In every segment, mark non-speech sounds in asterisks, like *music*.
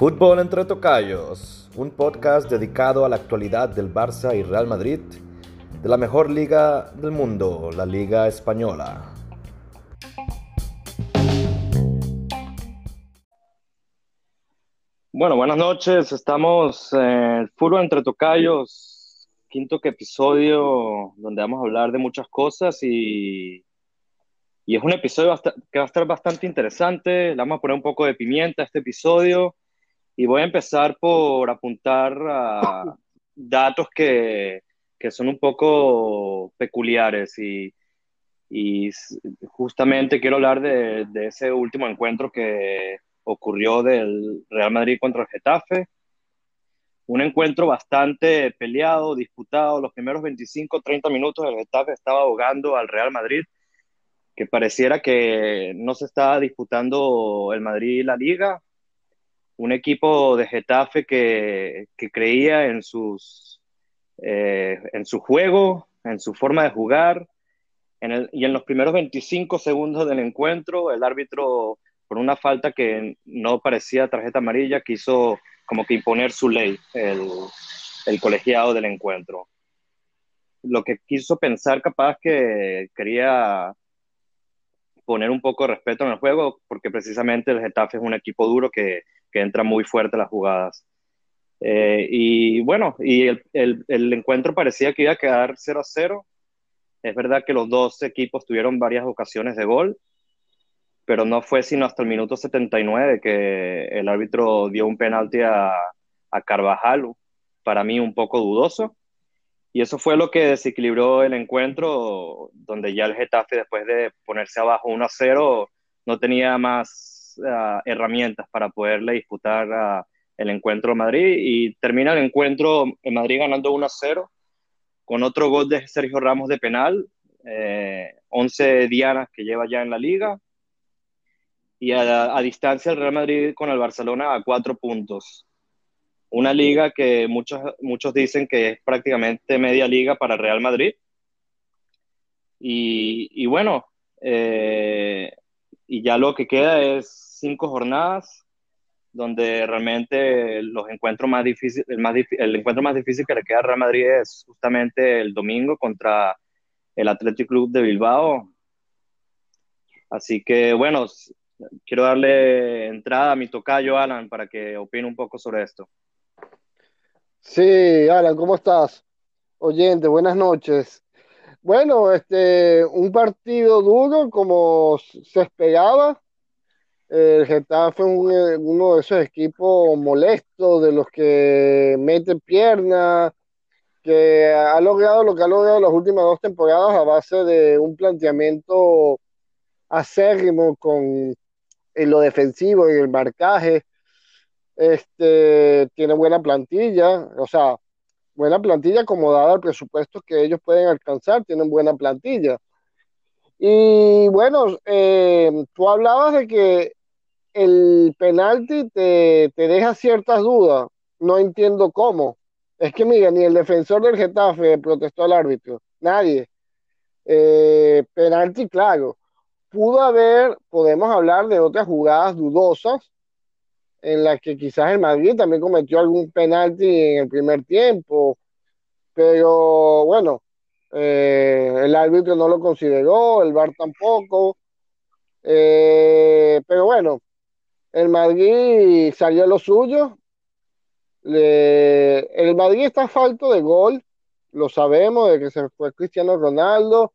Fútbol entre tocayos, un podcast dedicado a la actualidad del Barça y Real Madrid, de la mejor liga del mundo, la Liga Española. Bueno, buenas noches, estamos en Fútbol entre tocayos, quinto episodio donde vamos a hablar de muchas cosas y, y es un episodio que va a estar bastante interesante, le vamos a poner un poco de pimienta a este episodio y voy a empezar por apuntar a *laughs* datos que, que son un poco peculiares y, y justamente quiero hablar de, de, ese último encuentro que ocurrió del Real Madrid contra el Getafe. Un encuentro bastante peleado, disputado. Los primeros 25, 30 minutos el Getafe estaba ahogando al Real Madrid, que pareciera que no se estaba disputando el Madrid y la liga, un equipo de Getafe que, creía en, sus, eh, en su juego, en su forma de jugar. y en los primeros 25 segundos del encuentro, el árbitro, por una falta que no parecía tarjeta amarilla, quiso como que imponer su ley, el colegiado del encuentro. Lo que quiso pensar capaz que quería poner un poco de respeto en el juego, porque precisamente el Getafe es un equipo duro que, que entra muy fuerte las jugadas. Eh, y bueno, y el, el, encuentro parecía que iba a quedar 0 a 0. Es verdad que los dos equipos tuvieron varias ocasiones de gol, pero no fue sino hasta el minuto 79 que el árbitro dio un penalti a, a Carvajal, para mí un poco dudoso. Y eso fue lo que desequilibró el encuentro, donde ya el Getafe, después de ponerse abajo 1 a 0, no tenía más Uh, herramientas para poderle disputar uh, el encuentro a Madrid y termina el encuentro en Madrid ganando 1-0 con otro gol de Sergio Ramos de penal, 11 eh, dianas que lleva ya en la liga y a, distancia el Real Madrid con el Barcelona a cuatro puntos. Una liga que muchos, muchos dicen que es prácticamente media liga para Real Madrid. Y, bueno, eh, y ya lo que queda es cinco jornadas donde realmente los encuentros más difíciles, el, más el encuentro más difícil que le queda a Real Madrid es justamente el domingo contra el Athletic Club de Bilbao. Así que bueno, quiero darle entrada a mi tocayo Alan para que opine un poco sobre esto. Sí, Alan, ¿cómo estás? Oyente, buenas noches. Bueno, este, un partido duro como se esperaba el Getafe es eh, uno de esos equipos molestos, de los que mete piernas, que ha logrado lo que ha logrado las últimas dos temporadas a base de un planteamiento acérrimo con en lo defensivo y el marcaje. Este, tiene buena plantilla, o sea, buena plantilla acomodada al presupuesto que ellos pueden alcanzar, tienen buena plantilla. Y bueno, eh, tú hablabas de que el penalti te, deja ciertas dudas. No entiendo cómo. Es que, mira, ni el defensor del Getafe protestó al árbitro. Nadie. Eh, penalti, claro. Pudo haber, podemos hablar de otras jugadas dudosas en las que quizás el Madrid también cometió algún penalti en el primer tiempo. Pero bueno, eh, el árbitro no lo consideró, el VAR tampoco. Eh, pero bueno, el Madrid salió a lo suyo. el Madrid está falto de gol, lo sabemos, de que se fue Cristiano Ronaldo.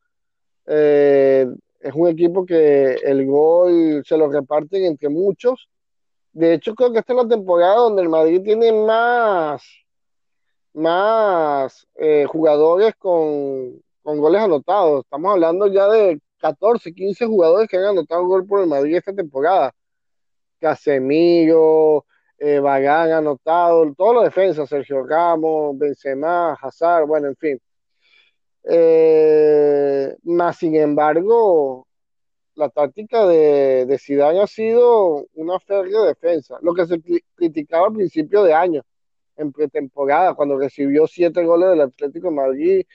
Eh, es un equipo que el gol se lo reparten entre muchos. De hecho, creo que esta es la temporada donde el Madrid tiene más, más eh, jugadores con, con goles anotados. Estamos hablando ya de 14, 15 jugadores que han anotado gol por el Madrid esta temporada. Casemiro, eh, Bagán anotado, todos los defensas, Sergio Ramos, Benzema, Hazard, bueno, en fin. Eh, más sin embargo, la táctica de, de Zidane ha sido una férrea defensa, lo que se criticaba al principio de año, en pretemporada, cuando recibió siete goles del Atlético de Madrid,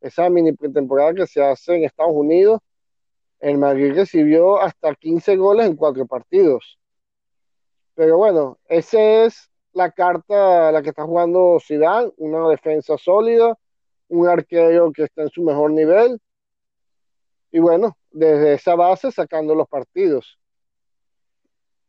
esa mini pretemporada que se hace en Estados Unidos, el Madrid recibió hasta 15 goles en cuatro partidos. Pero bueno, esa es la carta la que está jugando Zidane, una defensa sólida, un arquero que está en su mejor nivel. Y bueno, desde esa base sacando los partidos.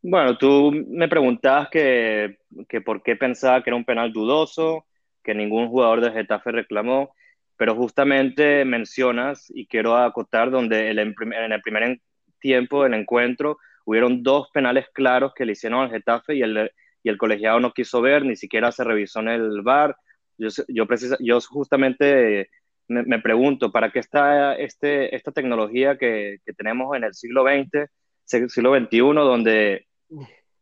Bueno, tú me preguntabas que, que por qué pensaba que era un penal dudoso, que ningún jugador de Getafe reclamó, pero justamente mencionas, y quiero acotar, donde en el primer tiempo del encuentro hubieron dos penales claros que le hicieron al Getafe y el, y el colegiado no quiso ver, ni siquiera se revisó en el VAR. Yo, yo, yo justamente me, pregunto, ¿para qué está este, esta tecnología que, que tenemos en el siglo XX, siglo XXI, donde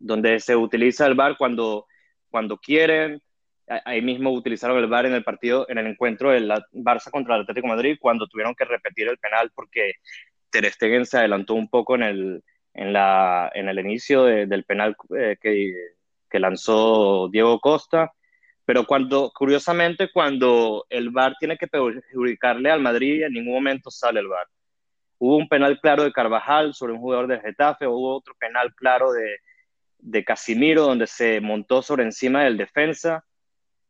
donde se utiliza el VAR cuando, cuando quieren. Ahí mismo utilizaron el VAR en el partido, en el encuentro del Barça contra el Atlético Madrid, cuando tuvieron que repetir el penal porque Ter Stegen se adelantó un poco en el, en la, en el inicio del penal eh, que, que lanzó Diego Costa. Pero cuando, curiosamente, cuando el VAR tiene que perjudicarle al Madrid, en ningún momento sale el VAR. Hubo un penal claro de Carvajal sobre un jugador del Getafe, hubo otro penal claro de, Casimiro, donde se montó sobre encima del defensa.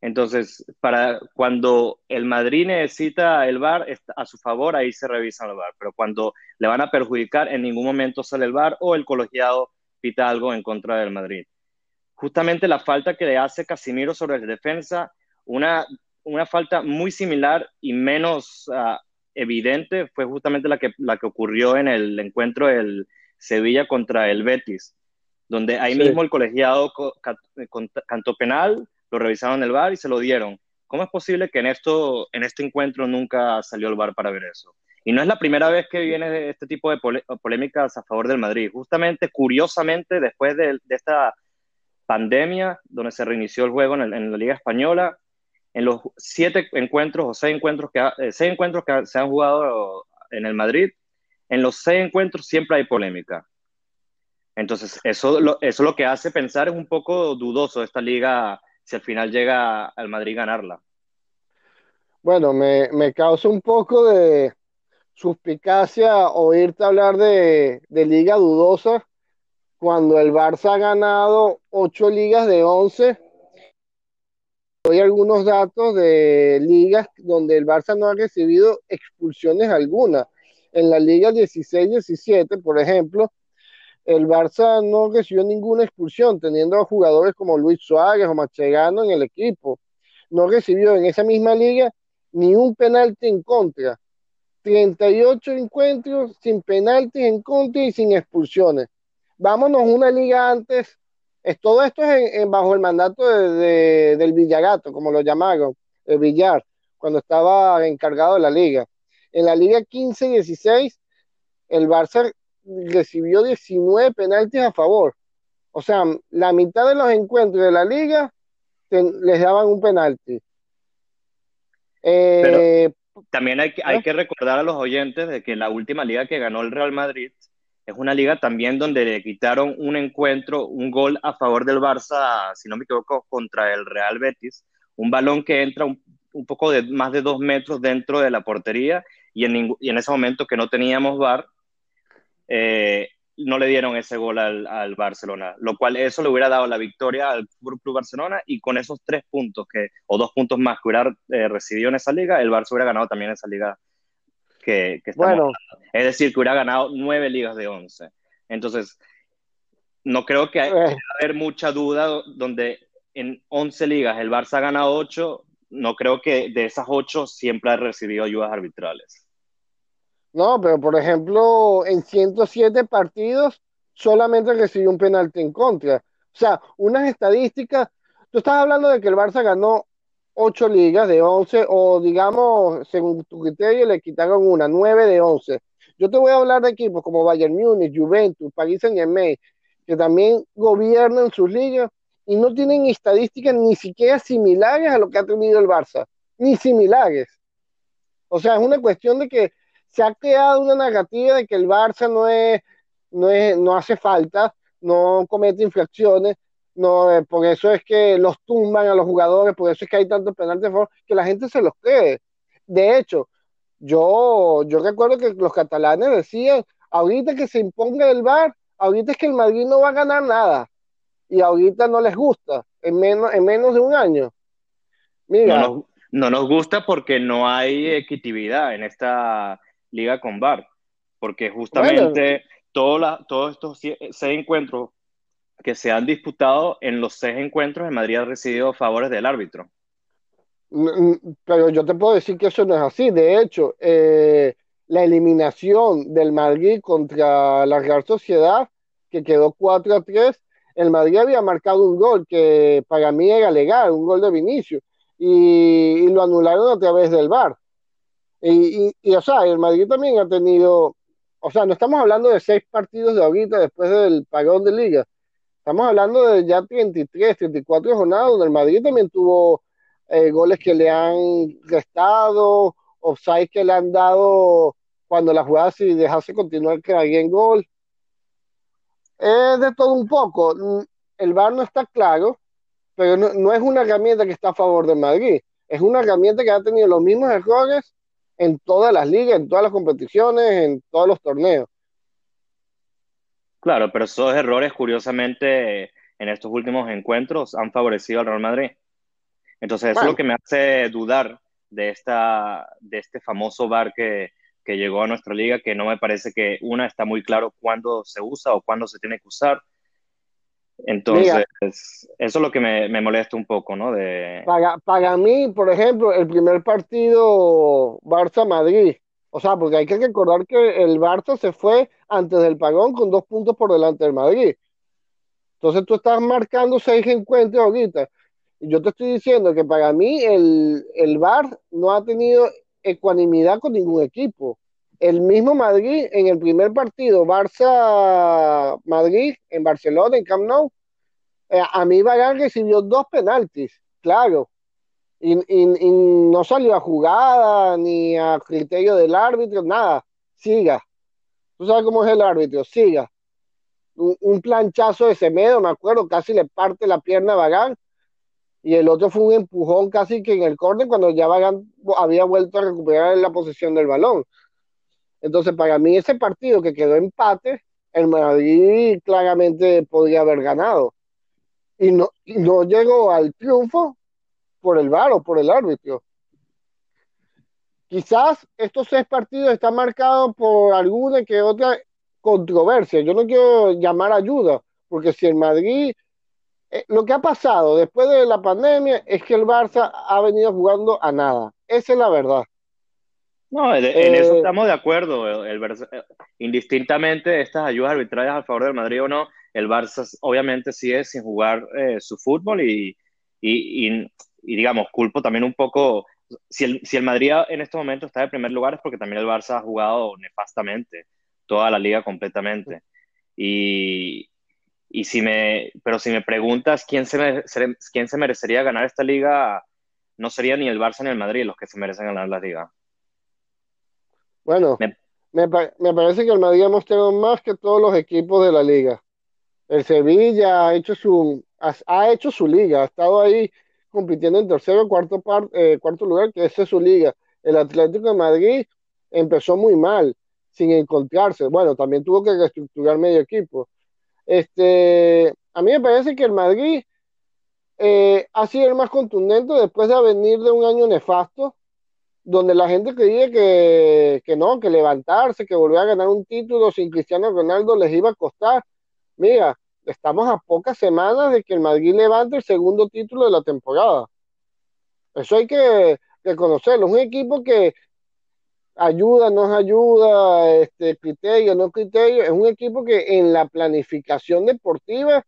Entonces, para cuando el Madrid necesita el VAR a su favor, ahí se revisa el VAR. Pero cuando le van a perjudicar, en ningún momento sale el VAR o el colegiado pita algo en contra del Madrid. Justamente la falta que le hace Casimiro sobre el defensa, una, una falta muy similar y menos ah, evidente, fue justamente la que, la que ocurrió en el encuentro del Sevilla contra el Betis donde ahí mismo el colegiado cantó penal, lo revisaron en el bar y se lo dieron. ¿Cómo es posible que en, esto, en este encuentro nunca salió el bar para ver eso? Y no es la primera vez que viene este tipo de polémicas a favor del Madrid. Justamente, curiosamente, después de, esta pandemia, donde se reinició el juego en, la Liga Española, en los siete encuentros o seis encuentros que, eh, seis encuentros que se han jugado en el Madrid, en los seis encuentros siempre hay polémica. Entonces, eso lo, eso lo que hace pensar es un poco dudoso esta liga si al final llega al Madrid ganarla. Bueno, me, me causa un poco de suspicacia oírte hablar de, de liga dudosa cuando el Barça ha ganado ocho ligas de once. Doy algunos datos de ligas donde el Barça no ha recibido expulsiones alguna. En la Liga 16-17, por ejemplo, el Barça no recibió ninguna expulsión, teniendo a jugadores como Luis Suárez o Machegano en el equipo. No recibió en esa misma liga ni un penalti en contra. 38 encuentros sin penaltis en contra y sin expulsiones. Vámonos una liga antes. Es, todo esto es bajo el mandato de, del Villagato, como lo llamaron, el Villar, cuando estaba encargado de la liga. En la liga 15-16, el Barça recibió 19 penaltis a favor. O sea, la mitad de los encuentros de la liga les daban un penalti. Eh, también hay, hay ¿eh? que recordar a los oyentes de que la última liga que ganó el Real Madrid es una liga también donde le quitaron un encuentro, un gol a favor del Barça, si no me equivoco, contra el Real Betis, un balón que entra un, poco de más de dos metros dentro de la portería y en, en ese momento que no teníamos VAR, eh, no le dieron ese gol al, Barcelona, lo cual eso le hubiera dado la victoria al Club Barcelona y con esos tres puntos que, o dos puntos más que hubiera eh, recibido en esa liga, el Barça hubiera ganado también esa liga que, que bueno. Es decir, que hubiera ganado nueve ligas de once. Entonces, no creo que haya eh. haber mucha duda donde en once ligas el Barça ha ganado ocho, no creo que de esas ocho siempre ha recibido ayudas arbitrales. No, pero por ejemplo, en 107 partidos solamente recibió un penalti en contra. O sea, unas estadísticas, tú estás hablando de que el Barça ganó 8 ligas de 11 o digamos, según tu criterio, le quitaron una, 9 de 11. Yo te voy a hablar de equipos como Bayern Múnich, Juventus, Paris Saint-Germain, que también gobiernan sus ligas y no tienen estadísticas ni siquiera similares a lo que ha tenido el Barça, ni similares. O sea, es una cuestión de que se ha creado una narrativa de que el Barça no es, no es, no hace falta, no comete infracciones, no, eh, por eso es que los tumban a los jugadores, por eso es que hay tantos penaltis que la gente se los cree. De hecho, yo, yo recuerdo que los catalanes decían, Ahorita que se imponga el VAR, ahorita es que el Madrid no va a ganar nada. Y ahorita no les gusta, en menos, en menos de un año. Mira. No nos, no gusta porque no hay equitividad en esta liga con VAR. Porque justamente todos estos seis encuentros que se han disputado, en los seis encuentros en Madrid ha recibido favores del árbitro. Pero yo te puedo decir que eso no es así. De hecho, eh, la eliminación del Madrid contra la Real Sociedad, que quedó 4 a 3, el Madrid había marcado un gol que para mí era legal, un gol de Vinicio, y, lo anularon a través del VAR. Y, y, o sea, el Madrid también ha tenido, o sea, no estamos hablando de seis partidos de ahorita después del pagón de liga, estamos hablando de ya 33, 34 jornadas donde el Madrid también tuvo eh, goles que le han restado, offside que le han dado cuando la jugada si dejase continuar que en gol. Es de todo un poco. El VAR no está claro, pero no, es una herramienta que está a favor de Madrid. Es una herramienta que ha tenido los mismos errores en todas las ligas, en todas las competiciones, en todos los torneos. Claro, pero esos errores, curiosamente, en estos últimos encuentros han favorecido al Real Madrid. Entonces, eso es lo que me hace dudar de, esta, de este famoso VAR que, que llegó a nuestra liga, que no me parece que una está muy claro cuándo se usa o cuándo se tiene que usar. Entonces, eso es lo que me, me, molesta un poco, ¿no? De... Para, para mí, por ejemplo, el primer partido Barça-Madrid, o sea, porque hay que recordar que el Barça se fue antes del pagón con dos puntos por delante del Madrid. Entonces tú estás marcando seis encuentros ahorita yo te estoy diciendo que para mí el, el VAR no ha tenido ecuanimidad con ningún equipo. El mismo Madrid en el primer partido, Barça-Madrid, en Barcelona, en Camp Nou, eh, a mí Varane recibió dos penaltis, claro, y, no salió a jugada ni a criterio del árbitro, nada, siga. Tú sabes cómo es el árbitro, siga. Un, planchazo de Semedo, me acuerdo, casi le parte la pierna a Varane y el otro fue un empujón casi que en el córner cuando ya había vuelto a recuperar la posición del balón. Entonces, para mí ese partido que quedó empate, el Madrid claramente podría haber ganado. Y no llegó al triunfo por el VAR o por el árbitro. Quizás estos seis partidos están marcados por alguna que otra controversia. Yo no quiero llamar ayuda, porque si el Madrid eh, lo que ha pasado después de la pandemia es que el Barça ha venido jugando a nada. Esa es la verdad. No, en eso eh, estamos de acuerdo. El, indistintamente estas ayudas arbitrarias a favor del Madrid o no, el Barça obviamente sigue sin jugar eh, su fútbol y, y, digamos, culpo también un poco, si el, si el Madrid en este momento está en primer lugar es porque también el Barça ha jugado nefastamente toda la liga completamente. Y, y si me, pero si me preguntas quién se, quién se merecería ganar esta liga, no sería ni el Barça ni el Madrid los que se merecen ganar la liga. Bueno, me, me, parece que el Madrid ha mostrado más que todos los equipos de la liga. El Sevilla ha hecho su, ha, hecho su liga, ha estado ahí compitiendo en tercero o cuarto, eh, cuarto lugar, que esa es su liga. El Atlético de Madrid empezó muy mal, sin encontrarse. Bueno, también tuvo que reestructurar medio equipo. Este, a mí me parece que el Madrid eh, ha sido el más contundente después de venir de un año nefasto, donde la gente creía que, que no, que levantarse, que volver a ganar un título sin Cristiano Ronaldo les iba a costar. Mira, estamos a pocas semanas de que el Madrid levante el segundo título de la temporada. Eso hay que reconocerlo. Es un equipo que ayuda, no es ayuda, este, criterio, no criterio, es un equipo que en la planificación deportiva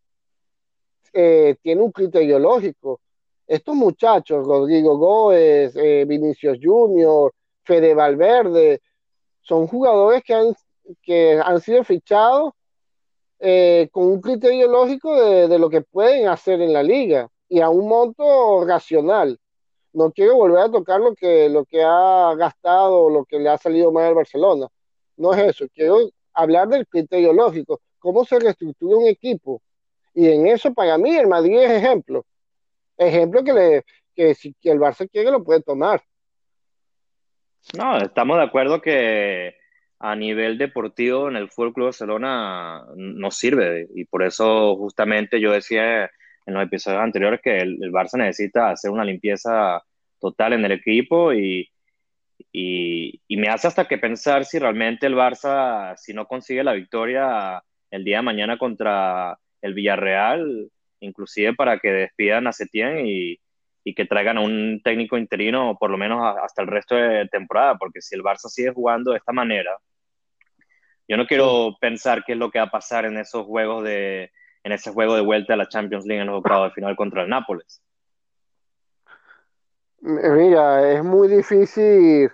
eh, tiene un criterio lógico. Estos muchachos, Rodrigo Gómez, eh, Vinicius Junior, Fede Valverde, son jugadores que han, que han sido fichados eh, con un criterio lógico de, de lo que pueden hacer en la liga y a un monto racional no quiero volver a tocar lo que, lo que ha gastado, lo que le ha salido mal al Barcelona. No es eso, quiero hablar del criterio lógico, cómo se reestructura un equipo. Y en eso, para mí, el Madrid es ejemplo. Ejemplo que, le, que si el Barça quiere, lo puede tomar. No, estamos de acuerdo que a nivel deportivo en el Fútbol Club Barcelona no sirve. Y por eso justamente yo decía en los episodios anteriores que el, Barça necesita hacer una limpieza total en el equipo y, y, me hace hasta que pensar si realmente el Barça, si no consigue la victoria el día de mañana contra el Villarreal, inclusive para que despidan a Setién y, y que traigan a un técnico interino por lo menos hasta el resto de temporada, porque si el Barça sigue jugando de esta manera, yo no quiero pensar qué es lo que va a pasar en esos juegos de en ese juego de vuelta a la Champions League en los octavos de final contra el Nápoles. Mira, es muy difícil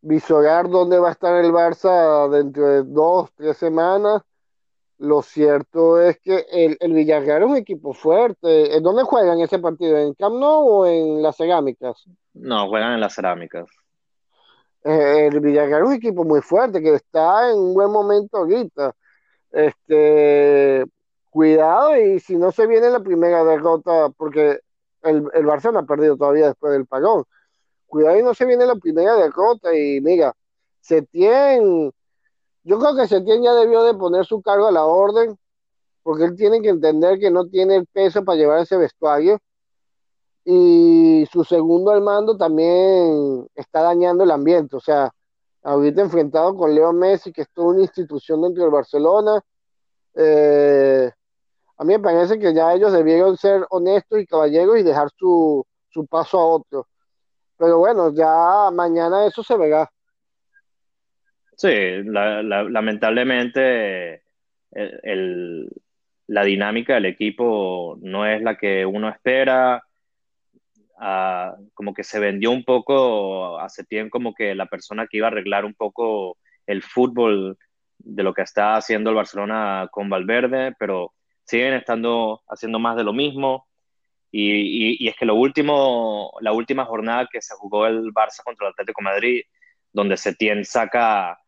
visorar dónde va a estar el Barça dentro de dos, tres semanas lo cierto es que el, el Villarreal es un equipo fuerte. ¿En dónde juegan ese partido? ¿En Camp Nou o en las cerámicas? No, juegan en las cerámicas. Eh, el Villarreal es un equipo muy fuerte que está en un buen momento ahorita. Este, cuidado y si no se viene la primera derrota, porque el, el Barça no ha perdido todavía después del pagón. Cuidado y no se viene la primera derrota y mira, se tiene yo creo que Setién ya debió de poner su cargo a la orden, porque él tiene que entender que no tiene el peso para llevar ese vestuario. Y su segundo al mando también está dañando el ambiente. O sea, ahorita enfrentado con Leo Messi, que es toda una institución dentro del Barcelona. Eh, a mí me parece que ya ellos debieron ser honestos y caballeros y dejar su, su paso a otro. Pero bueno, ya mañana eso se verá. Sí, lamentablemente la dinámica del equipo no es la que uno espera. Ah, como que se vendió un poco hace tiempo como que la persona que iba a arreglar un poco el fútbol de lo que está haciendo el Barcelona con Valverde, pero siguen estando haciendo más de lo mismo. Y, y es que lo último, la última jornada que se jugó el Barça contra el Atlético Madrid, donde Setién saca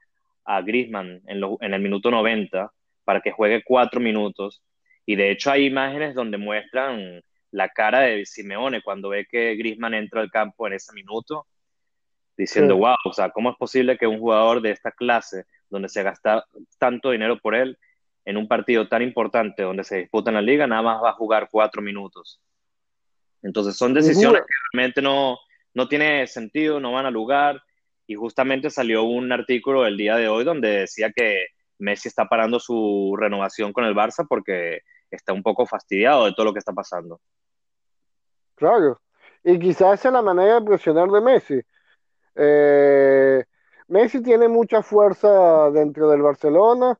a Griezmann en, en el minuto 90 para que juegue cuatro minutos. Y de hecho hay imágenes donde muestran la cara de Simeone cuando ve que Griezmann entra al campo en ese minuto, diciendo, wow, o sea, ¿cómo es posible que un jugador de esta clase, donde se gasta tanto dinero por él, en un partido tan importante donde se disputa en la liga, nada más va a jugar cuatro minutos? Entonces son decisiones que realmente no, no tiene sentido, no van a lugar y justamente salió un artículo el día de hoy donde decía que Messi está parando su renovación con el Barça porque está un poco fastidiado de todo lo que está pasando. Claro, y quizás es la manera de presionar de Messi. Eh, Messi tiene mucha fuerza dentro del Barcelona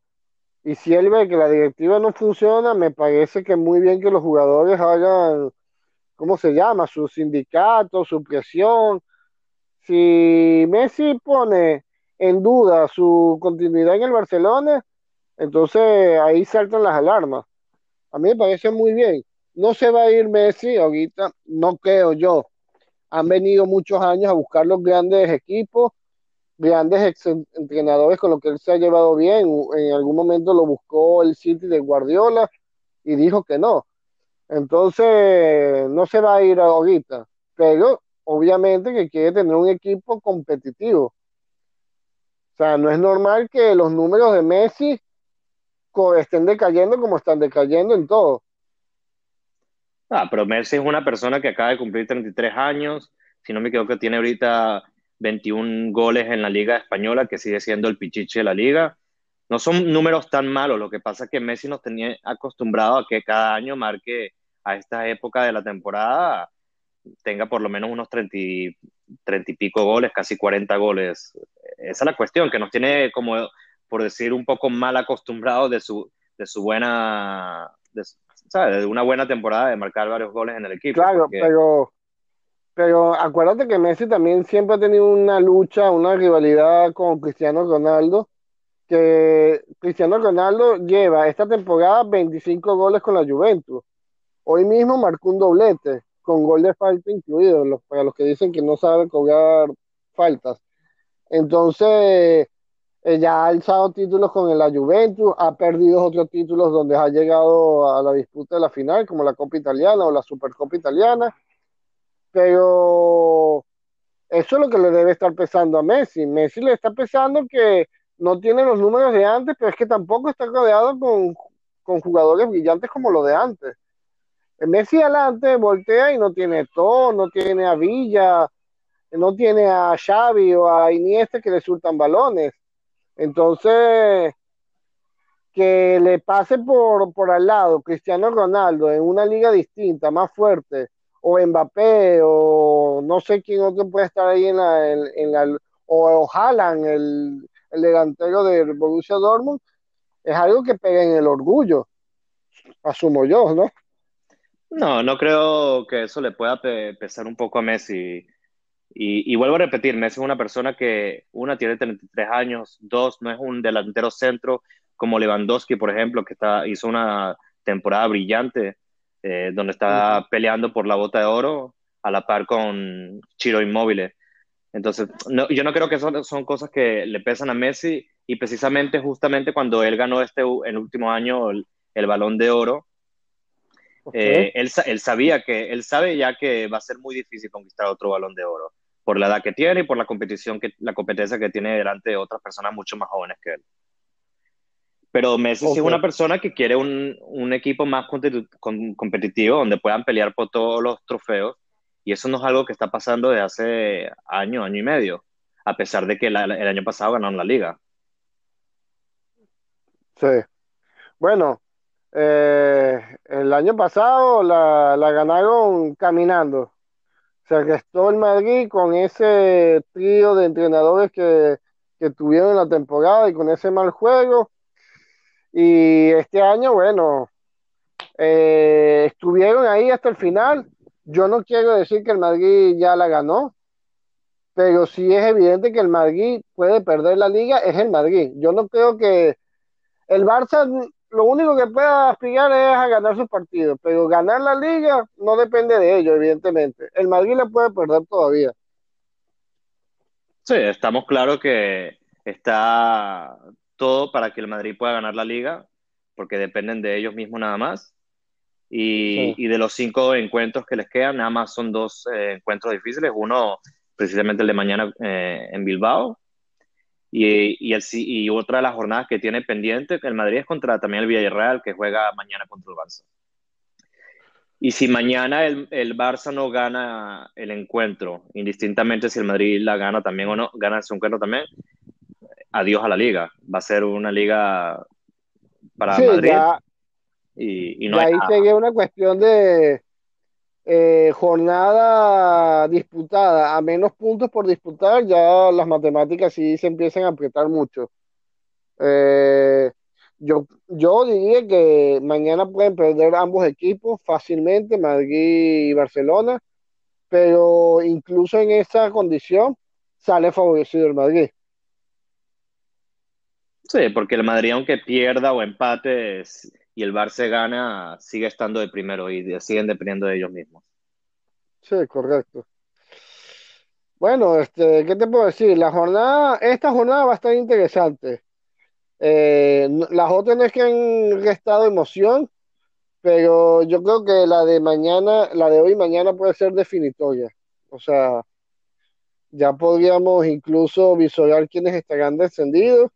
y si él ve que la directiva no funciona, me parece que muy bien que los jugadores hagan, ¿cómo se llama? Su sindicato, su presión, si Messi pone en duda su continuidad en el Barcelona, entonces ahí saltan las alarmas. A mí me parece muy bien. No se va a ir Messi ahorita, no creo yo. Han venido muchos años a buscar los grandes equipos, grandes entrenadores con los que él se ha llevado bien. En algún momento lo buscó el City de Guardiola y dijo que no. Entonces, no se va a ir ahorita. Pero obviamente que quiere tener un equipo competitivo. O sea, no es normal que los números de Messi estén decayendo como están decayendo en todo. Ah, pero Messi es una persona que acaba de cumplir 33 años, si no me equivoco, tiene ahorita 21 goles en la Liga Española, que sigue siendo el pichiche de la liga. No son números tan malos, lo que pasa es que Messi nos tenía acostumbrado a que cada año marque a esta época de la temporada tenga por lo menos unos 30 y, pico goles, casi 40 goles. Esa es la cuestión, que nos tiene como, por decir, un poco mal acostumbrados de su, de su buena, de, ¿sabes? de una buena temporada de marcar varios goles en el equipo. Claro, pero, pero acuérdate que Messi también siempre ha tenido una lucha, una rivalidad con Cristiano Ronaldo, que Cristiano Ronaldo lleva esta temporada 25 goles con la Juventus. Hoy mismo marcó un doblete con gol de falta incluido, para los que dicen que no sabe cobrar faltas. Entonces, eh, ya ha alzado títulos con la Juventus, ha perdido otros títulos donde ha llegado a la disputa de la final, como la Copa Italiana o la Supercopa Italiana, pero eso es lo que le debe estar pesando a Messi. Messi le está pesando que no tiene los números de antes, pero es que tampoco está rodeado con, con jugadores brillantes como los de antes. Messi adelante voltea y no tiene todo, no tiene a Villa, no tiene a Xavi o a Iniesta que le surtan balones. Entonces, que le pase por, por al lado Cristiano Ronaldo en una liga distinta, más fuerte, o Mbappé, o no sé quién otro puede estar ahí en la, o, o el, el delantero del Borussia Dortmund, es algo que pega en el orgullo, asumo yo, ¿no? No, no creo que eso le pueda pesar un poco a Messi. Y, vuelvo a repetir, Messi es una persona que, una, tiene 33 años, dos, no es un delantero centro como Lewandowski, por ejemplo, que está, hizo una temporada brillante, eh, donde está peleando por la bota de oro a la par con Chiro Inmóvil. Entonces, yo no creo que son, son cosas que le pesan a Messi y precisamente justamente cuando él ganó este el último año el, balón de oro, eh, él, él, sabía que, él sabe ya que va a ser muy difícil conquistar otro balón de oro por la edad que tiene y por la competición que, la competencia que tiene delante de otras personas mucho más jóvenes que él. Pero Messi es una persona que quiere un, un equipo más competitivo donde puedan pelear por todos los trofeos y eso no es algo que está pasando desde hace año, año y medio, a pesar de que el año pasado ganaron la liga. Sí. Bueno, eh, el año pasado la, ganaron caminando. Se restó el Madrid con ese trío de entrenadores que, tuvieron en la temporada y con ese mal juego. Y este año, bueno, eh, estuvieron ahí hasta el final yo no quiero decir que el Madrid ya la ganó, pero sí es evidente que el Madrid puede perder la liga, es el Madrid. Yo no creo que el Barça lo único que pueda aspirar es a ganar sus partidos, pero ganar la liga no depende de ello, evidentemente. El Madrid la puede perder todavía. Sí, estamos claros que está todo para que el Madrid pueda ganar la liga, porque dependen de ellos mismos nada más. Y, de los cinco encuentros que les quedan, nada más son dos eh, encuentros difíciles. Uno, precisamente el de mañana eh, en Bilbao. Y, y, el, y otra de las jornadas que tiene pendiente, el Madrid es contra también el Villarreal, que juega mañana contra el Barça. Y si mañana el, el, Barça no gana el encuentro, indistintamente si el Madrid la gana también o no, gana ese encuentro también, adiós a la liga. Va a ser una liga para Madrid. Y, y, ahí sería una cuestión de eh, jornada disputada a menos puntos por disputar, ya las matemáticas sí se empiezan a apretar mucho. Eh, yo, yo diría que mañana pueden perder ambos equipos fácilmente, Madrid y Barcelona, pero incluso en esa condición sale favorecido el Madrid. Sí, porque el Madrid, aunque pierda o empate, y el Barça gana, sigue estando de primero y siguen dependiendo de ellos mismos. Sí, correcto. Bueno, este, ¿qué te puedo decir? La jornada, esta jornada va a estar interesante. Eh, las otras no es que han restado emoción, pero yo creo que la de mañana, la de hoy y mañana puede ser definitoria. O sea, ya podríamos incluso visualizar quiénes estarán descendidos,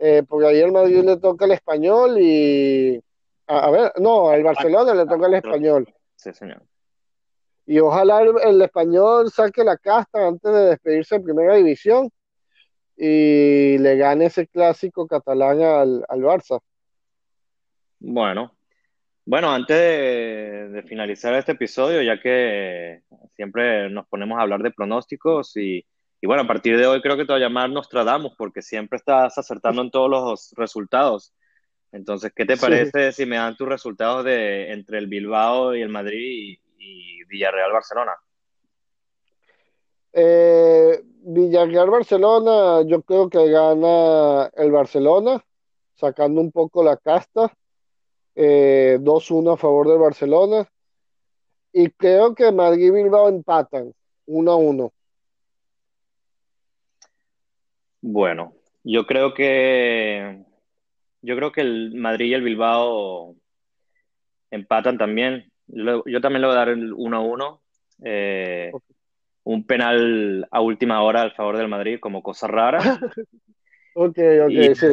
eh, porque ayer el Madrid le toca el español y a, ver, no, al Barcelona le toca el español. Sí, señor. Y ojalá el, español saque la casta antes de despedirse de primera división y le gane ese clásico catalán al, al Barça. Bueno, bueno, antes de, finalizar este episodio, ya que siempre nos ponemos a hablar de pronósticos y, y, bueno, a partir de hoy creo que te voy a llamar Nostradamus porque siempre estás acertando en todos los resultados. Entonces, ¿qué te parece si me dan tus resultados de entre el Bilbao y el Madrid y, Villarreal-Barcelona? Eh, Villarreal-Barcelona, yo creo que gana el Barcelona, sacando un poco la casta. 2-1 eh, a favor del Barcelona. Y creo que Madrid y Bilbao empatan 1-1. Bueno, yo creo que yo creo que el Madrid y el Bilbao empatan también. Yo, también le voy a dar el 1 a 1. Eh, un penal a última hora al favor del Madrid, como cosa rara. *laughs* Ok, ok, sí.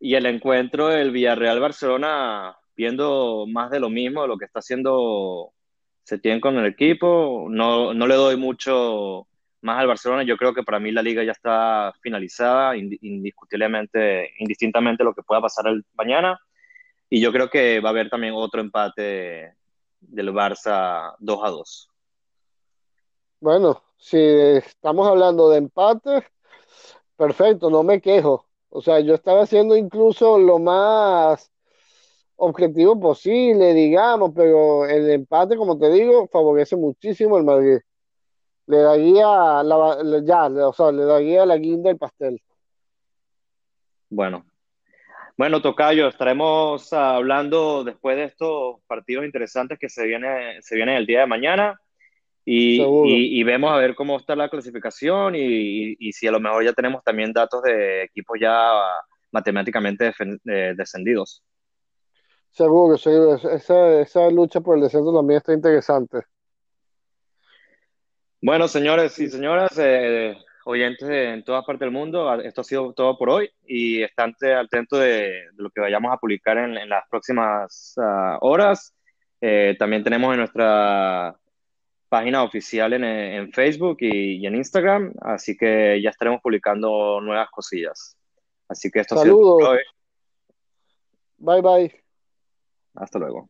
Y el encuentro del Villarreal-Barcelona, viendo más de lo mismo, lo que está haciendo Setién con el equipo, no, no le doy mucho más al Barcelona. Yo creo que para mí la liga ya está finalizada, indiscutiblemente, indistintamente lo que pueda pasar el mañana. Y yo creo que va a haber también otro empate del Barça 2 a 2. Bueno, si estamos hablando de empate, perfecto, no me quejo. O sea, yo estaba haciendo incluso lo más objetivo posible, digamos, pero el empate, como te digo, favorece muchísimo el Madrid. Le daría la, ya, o sea, le daría la guinda del pastel. Bueno, bueno, Tocayo, estaremos hablando después de estos partidos interesantes que se viene, se vienen el día de mañana y, vemos a ver cómo está la clasificación y, si a lo mejor ya tenemos también datos de equipos ya matemáticamente descendidos. Seguro, seguro. Esa, esa lucha por el descenso también está interesante. Bueno, señores y señoras, eh, oyentes en todas partes del mundo, esto ha sido todo por hoy y estén atentos de, lo que vayamos a publicar en, las próximas ah, horas. Eh, también tenemos en nuestra página oficial en, Facebook y, en Instagram, así que ya estaremos publicando nuevas cosillas. Así que esto Saludos. ha sido Bye bye. Hasta luego.